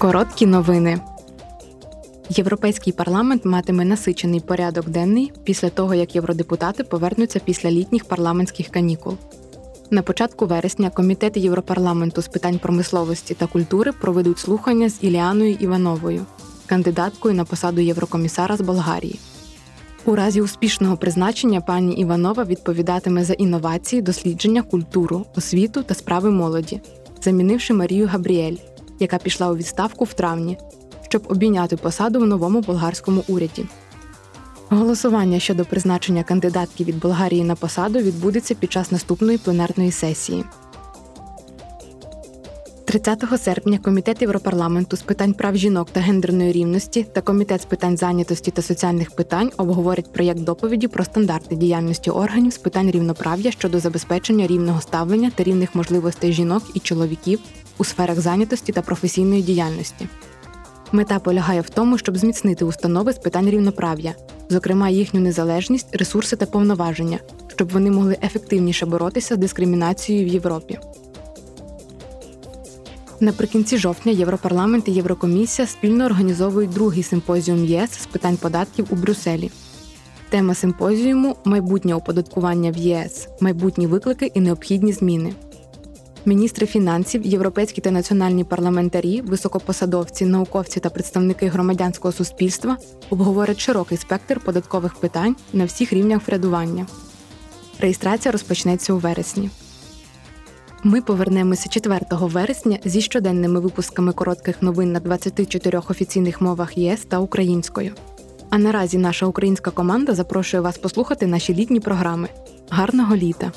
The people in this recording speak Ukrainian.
Короткі новини. Європейський парламент матиме насичений порядок денний після того, як євродепутати повернуться після літніх парламентських канікул. На початку вересня комітети Європарламенту з питань промисловості та культури проведуть слухання з Іліаною Івановою, кандидаткою на посаду Єврокомісара з Болгарії. У разі успішного призначення пані Іванова відповідатиме за інновації, дослідження, культуру, освіту та справи молоді, замінивши Марію Габріель, яка пішла у відставку в травні, щоб обійняти посаду в новому болгарському уряді. Голосування щодо призначення кандидатки від Болгарії на посаду відбудеться під час наступної пленарної сесії. 30 серпня Комітет Європарламенту з питань прав жінок та гендерної рівності та Комітет з питань зайнятості та соціальних питань обговорять проєкт доповіді про стандарти діяльності органів з питань рівноправ'я щодо забезпечення рівного ставлення та рівних можливостей жінок і чоловіків у сферах зайнятості та професійної діяльності. Мета полягає в тому, щоб зміцнити установи з питань рівноправ'я, зокрема їхню незалежність, ресурси та повноваження, щоб вони могли ефективніше боротися з дискримінацією в Європі. Наприкінці жовтня Європарламент і Єврокомісія спільно організовують другий симпозіум ЄС з питань податків у Брюсселі. Тема симпозіуму майбутнє оподаткування в ЄС, майбутні виклики і необхідні зміни. Міністри фінансів, європейські та національні парламентарі, високопосадовці, науковці та представники громадянського суспільства обговорять широкий спектр податкових питань на всіх рівнях врядування. Реєстрація розпочнеться у вересні. Ми повернемося 4 вересня зі щоденними випусками коротких новин на 24 офіційних мовах ЄС та українською. А наразі наша українська команда запрошує вас послухати наші літні програми. Гарного літа!